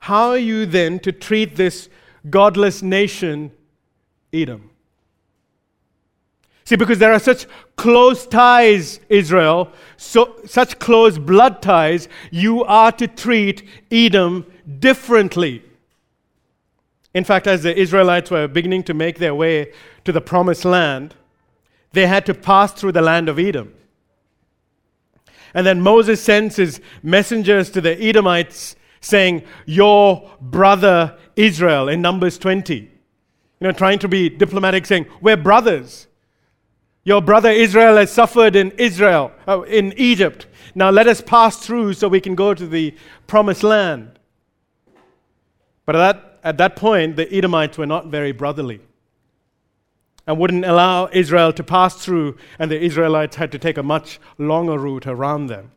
how are you then to treat this godless nation, Edom? See, because there are such close ties, Israel, so, such close blood ties, you are to treat Edom differently. In fact, as the Israelites were beginning to make their way to the promised land, they had to pass through the land of Edom. And then Moses sends his messengers to the Edomites saying, Your brother Israel in Numbers 20. You know, trying to be diplomatic, saying, We're brothers. Your brother Israel has suffered in Israel, uh, in Egypt. Now let us pass through so we can go to the promised land. But at that, at that point, the Edomites were not very brotherly and wouldn't allow Israel to pass through, and the Israelites had to take a much longer route around them.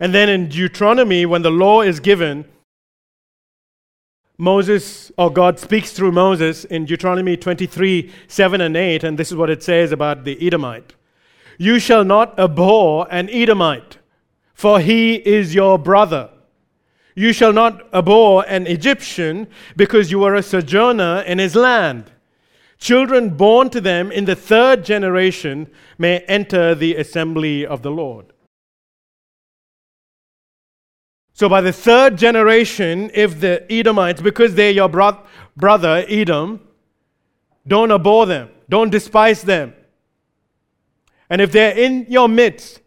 And then in Deuteronomy, when the law is given, Moses, or God speaks through Moses in Deuteronomy 23 7 and 8, and this is what it says about the Edomite You shall not abhor an Edomite, for he is your brother. You shall not abhor an Egyptian, because you are a sojourner in his land. Children born to them in the third generation may enter the assembly of the Lord. So, by the third generation, if the Edomites, because they're your bro- brother, Edom, don't abhor them, don't despise them. And if they're in your midst,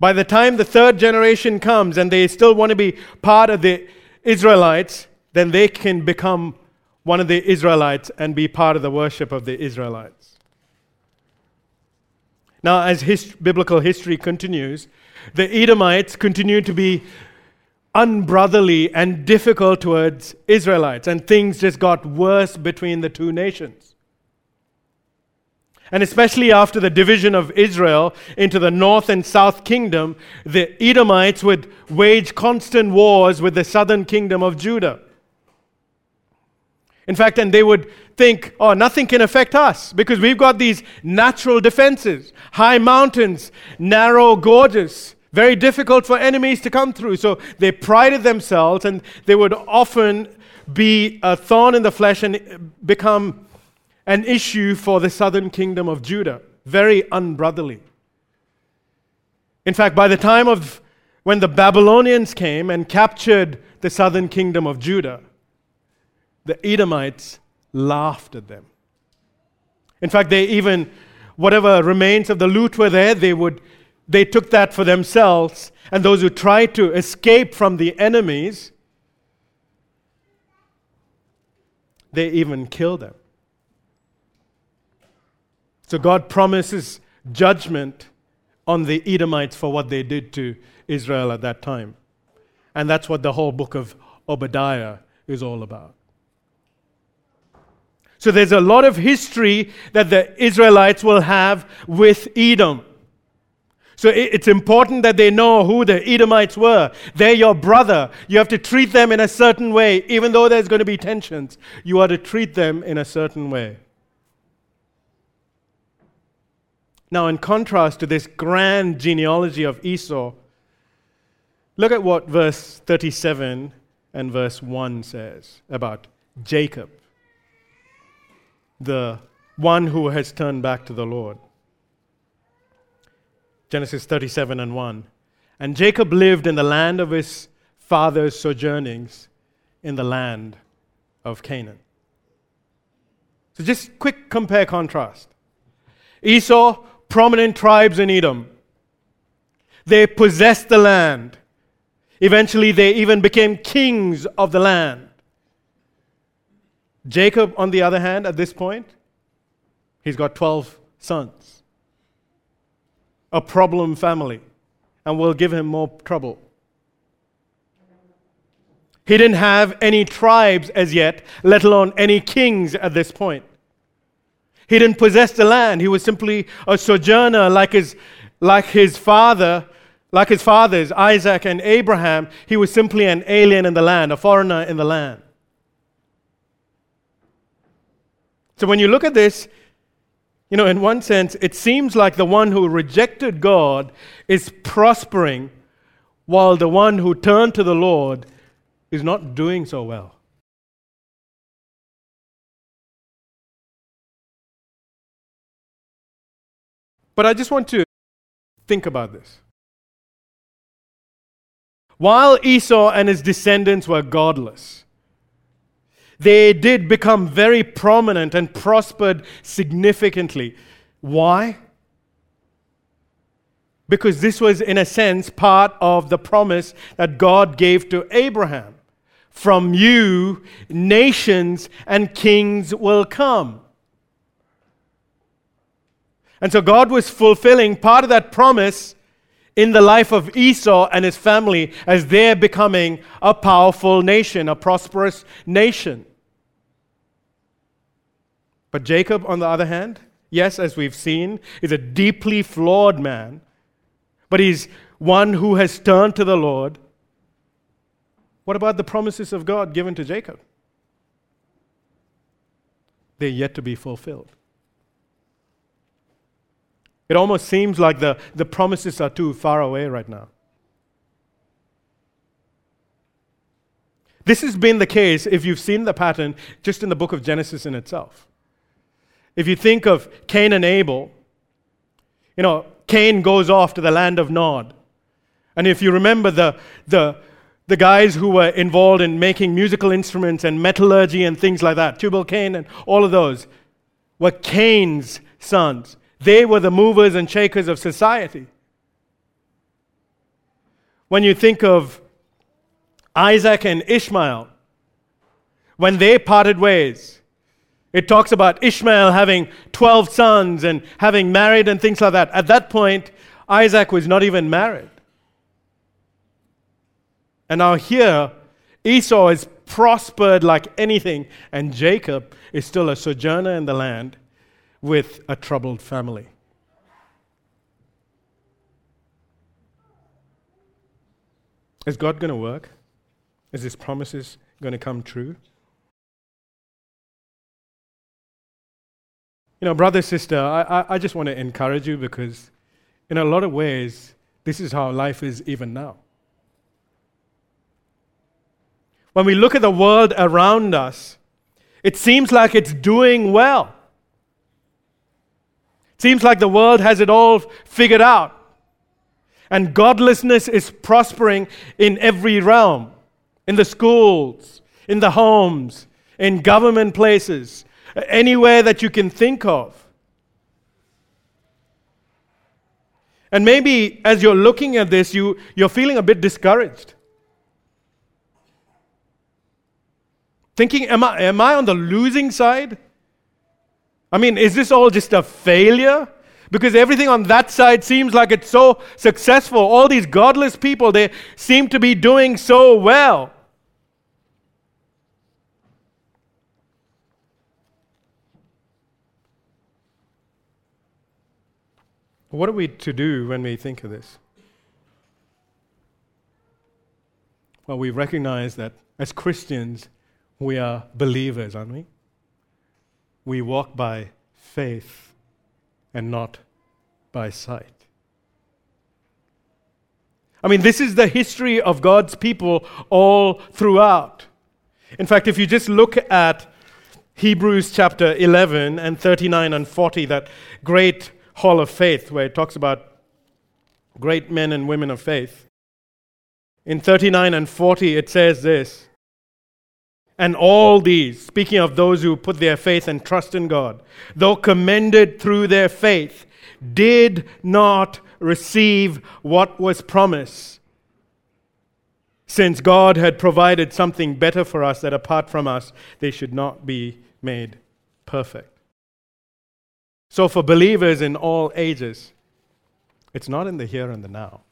by the time the third generation comes and they still want to be part of the Israelites, then they can become one of the Israelites and be part of the worship of the Israelites. Now, as biblical history continues, the Edomites continue to be unbrotherly and difficult towards Israelites, and things just got worse between the two nations. And especially after the division of Israel into the north and south kingdom, the Edomites would wage constant wars with the southern kingdom of Judah. In fact, and they would think, oh, nothing can affect us because we've got these natural defenses high mountains, narrow gorges, very difficult for enemies to come through. So they prided themselves and they would often be a thorn in the flesh and become an issue for the southern kingdom of Judah. Very unbrotherly. In fact, by the time of when the Babylonians came and captured the southern kingdom of Judah, the Edomites laughed at them. In fact, they even, whatever remains of the loot were there, they would they took that for themselves, and those who tried to escape from the enemies, they even killed them. So God promises judgment on the Edomites for what they did to Israel at that time. And that's what the whole book of Obadiah is all about. So there's a lot of history that the Israelites will have with Edom. So it's important that they know who the Edomites were. They're your brother. You have to treat them in a certain way, even though there's going to be tensions. You are to treat them in a certain way. Now, in contrast to this grand genealogy of Esau, look at what verse 37 and verse 1 says about Jacob, the one who has turned back to the Lord. Genesis 37 and 1. And Jacob lived in the land of his father's sojournings in the land of Canaan. So just quick compare contrast. Esau, prominent tribes in Edom. They possessed the land. Eventually, they even became kings of the land. Jacob, on the other hand, at this point, he's got 12 sons a problem family and will give him more trouble. He didn't have any tribes as yet, let alone any kings at this point. He didn't possess the land. He was simply a sojourner like his, like his father, like his fathers, Isaac and Abraham. He was simply an alien in the land, a foreigner in the land. So when you look at this, you know, in one sense, it seems like the one who rejected God is prospering, while the one who turned to the Lord is not doing so well. But I just want to think about this. While Esau and his descendants were godless, they did become very prominent and prospered significantly. Why? Because this was, in a sense, part of the promise that God gave to Abraham. from you nations and kings will come. And so God was fulfilling part of that promise in the life of Esau and his family as they're becoming a powerful nation, a prosperous nation. But Jacob, on the other hand, yes, as we've seen, is a deeply flawed man, but he's one who has turned to the Lord. What about the promises of God given to Jacob? They're yet to be fulfilled. It almost seems like the, the promises are too far away right now. This has been the case if you've seen the pattern just in the book of Genesis in itself. If you think of Cain and Abel, you know, Cain goes off to the land of Nod. And if you remember the, the, the guys who were involved in making musical instruments and metallurgy and things like that, Tubal Cain and all of those, were Cain's sons. They were the movers and shakers of society. When you think of Isaac and Ishmael, when they parted ways, it talks about Ishmael having 12 sons and having married and things like that. At that point, Isaac was not even married. And now here, Esau is prospered like anything, and Jacob is still a sojourner in the land with a troubled family. Is God going to work? Is His promises going to come true? You know, brother, sister, I, I, I just want to encourage you because, in a lot of ways, this is how life is even now. When we look at the world around us, it seems like it's doing well. Seems like the world has it all figured out. And godlessness is prospering in every realm in the schools, in the homes, in government places, anywhere that you can think of. And maybe as you're looking at this, you, you're feeling a bit discouraged. Thinking, am I, am I on the losing side? I mean, is this all just a failure? Because everything on that side seems like it's so successful. All these godless people, they seem to be doing so well. What are we to do when we think of this? Well, we recognize that as Christians, we are believers, aren't we? we walk by faith and not by sight. I mean, this is the history of God's people all throughout. In fact, if you just look at Hebrews chapter 11 and 39 and 40, that great hall of faith where it talks about great men and women of faith. In 39 and 40, it says this and all these, speaking of those who put their faith and trust in God, though commended through their faith, did not receive what was promised. Since God had provided something better for us, that apart from us, they should not be made perfect. So, for believers in all ages, it's not in the here and the now.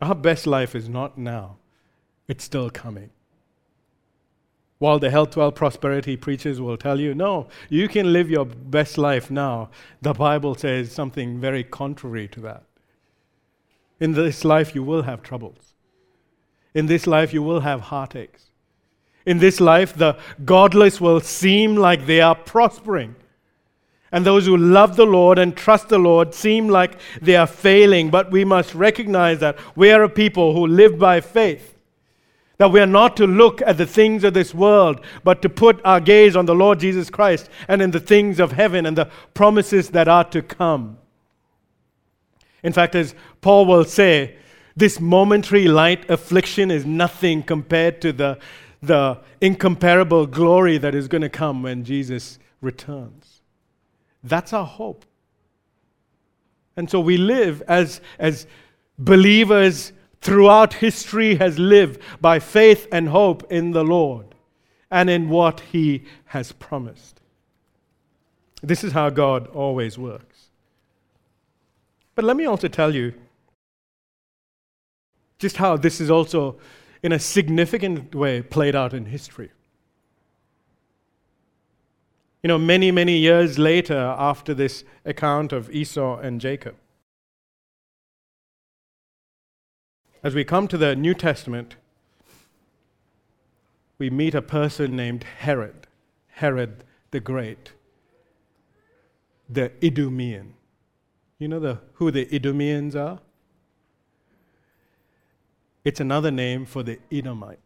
Our best life is not now, it's still coming. While the health, wealth, prosperity preachers will tell you, no, you can live your best life now, the Bible says something very contrary to that. In this life, you will have troubles. In this life, you will have heartaches. In this life, the godless will seem like they are prospering. And those who love the Lord and trust the Lord seem like they are failing. But we must recognize that we are a people who live by faith. That we are not to look at the things of this world, but to put our gaze on the Lord Jesus Christ and in the things of heaven and the promises that are to come. In fact, as Paul will say, this momentary light affliction is nothing compared to the, the incomparable glory that is going to come when Jesus returns. That's our hope. And so we live as, as believers throughout history has lived by faith and hope in the Lord and in what He has promised. This is how God always works. But let me also tell you just how this is also, in a significant way, played out in history. You know, many, many years later, after this account of Esau and Jacob, as we come to the New Testament, we meet a person named Herod, Herod the Great, the Idumean. You know the, who the Idumeans are? It's another name for the Edomites.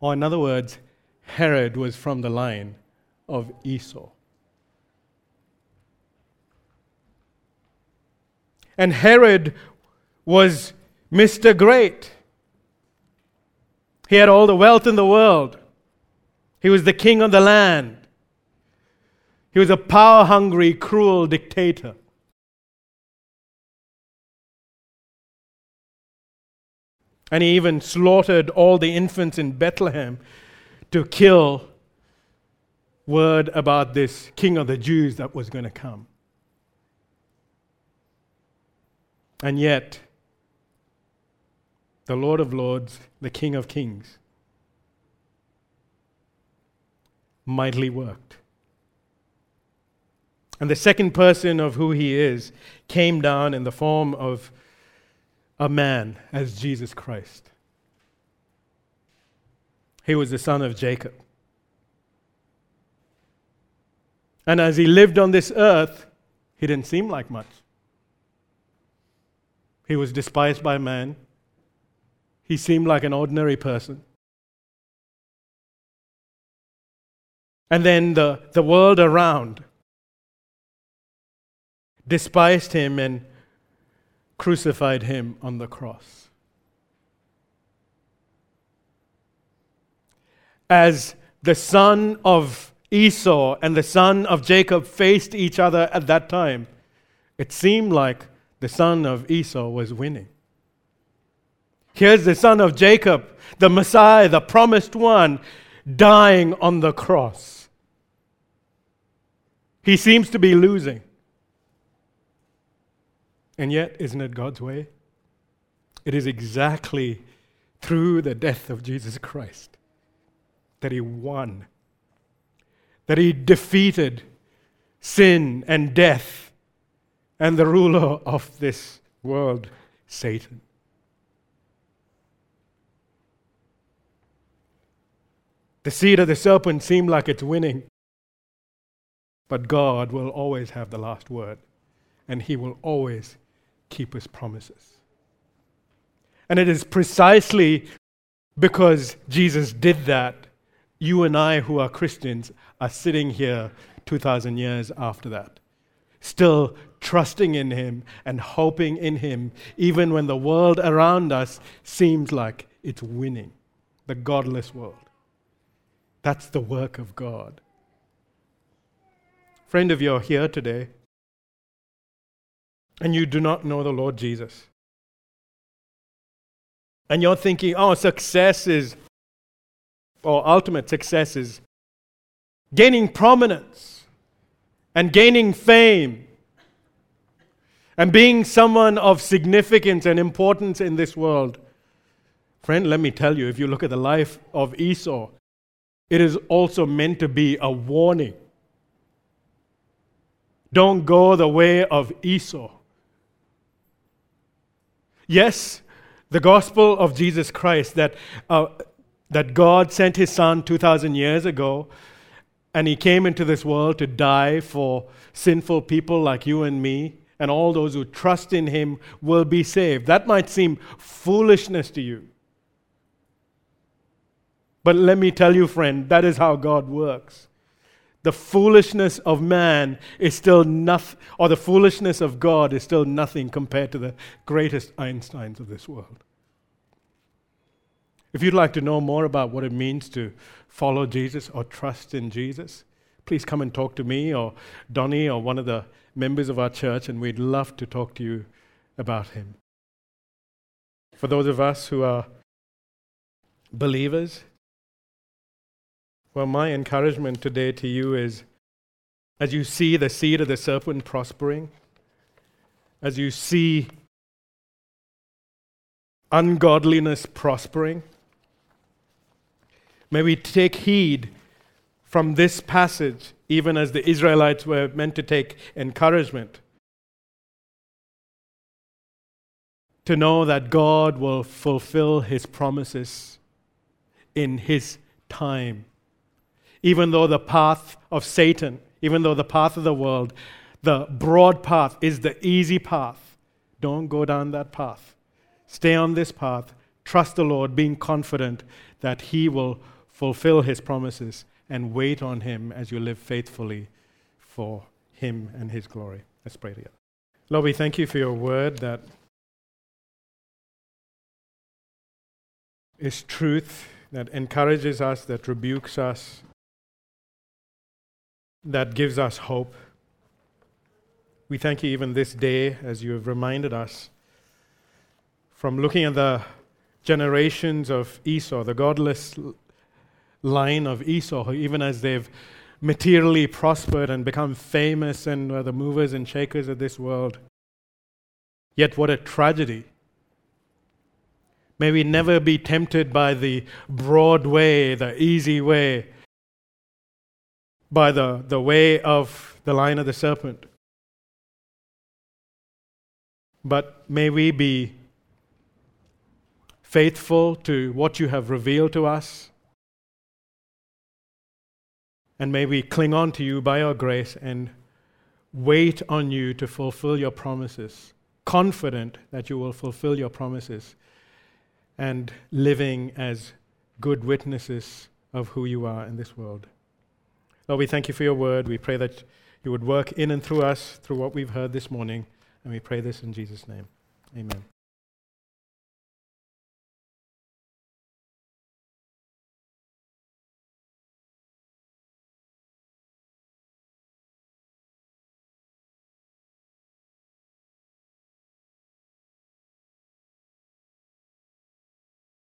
Or, in other words, Herod was from the line of Esau. And Herod was Mr. Great. He had all the wealth in the world. He was the king of the land. He was a power hungry, cruel dictator. And he even slaughtered all the infants in Bethlehem to kill word about this king of the Jews that was going to come. And yet, the Lord of Lords, the King of Kings, mightily worked. And the second person of who he is came down in the form of a man as Jesus Christ. He was the son of Jacob. And as he lived on this earth, he didn't seem like much. He was despised by man. He seemed like an ordinary person. And then the, the world around despised him and crucified him on the cross. As the son of Esau and the son of Jacob faced each other at that time, it seemed like the son of Esau was winning. Here's the son of Jacob, the Messiah, the promised one, dying on the cross. He seems to be losing. And yet, isn't it God's way? It is exactly through the death of Jesus Christ that he won, that he defeated sin and death and the ruler of this world, Satan. The seed of the serpent seemed like it's winning, but God will always have the last word, and he will always keep his promises. And it is precisely because Jesus did that, you and I, who are Christians, are sitting here 2,000 years after that, still trusting in Him and hoping in Him, even when the world around us seems like it's winning, the godless world. That's the work of God. Friend, if you're here today and you do not know the Lord Jesus. And you're thinking, oh, success is, or ultimate success is gaining prominence and gaining fame and being someone of significance and importance in this world. Friend, let me tell you, if you look at the life of Esau, it is also meant to be a warning. Don't go the way of Esau. Yes, the gospel of Jesus Christ that, uh, that God sent his son 2,000 years ago, and he came into this world to die for sinful people like you and me, and all those who trust in him will be saved. That might seem foolishness to you. But let me tell you, friend, that is how God works the foolishness of man is still nothing, or the foolishness of God is still nothing compared to the greatest Einsteins of this world. If you'd like to know more about what it means to follow Jesus or trust in Jesus, please come and talk to me or Donnie or one of the members of our church, and we'd love to talk to you about Him. For those of us who are believers, well, my encouragement today to you is as you see the seed of the serpent prospering, as you see ungodliness prospering, may we take heed from this passage, even as the Israelites were meant to take encouragement. To know that God will fulfill his promises in his time. Even though the path of Satan even though the path of the world, the broad path, is the easy path. Don't go down that path. Stay on this path. Trust the Lord, being confident that He will fulfill His promises and wait on Him as you live faithfully for Him and His glory. Let's pray together. Lord, we thank you for your word that is truth, that encourages us, that rebukes us, that gives us hope. We thank you even this day as you have reminded us from looking at the generations of Esau, the godless line of Esau, even as they've materially prospered and become famous and are the movers and shakers of this world. Yet, what a tragedy. May we never be tempted by the broad way, the easy way, by the, the way of the line of the serpent. But may we be faithful to what you have revealed to us. And may we cling on to you by your grace and wait on you to fulfill your promises, confident that you will fulfill your promises, and living as good witnesses of who you are in this world. Lord, we thank you for your word. We pray that you would work in and through us through what we've heard this morning. And we pray this in Jesus' name. Amen.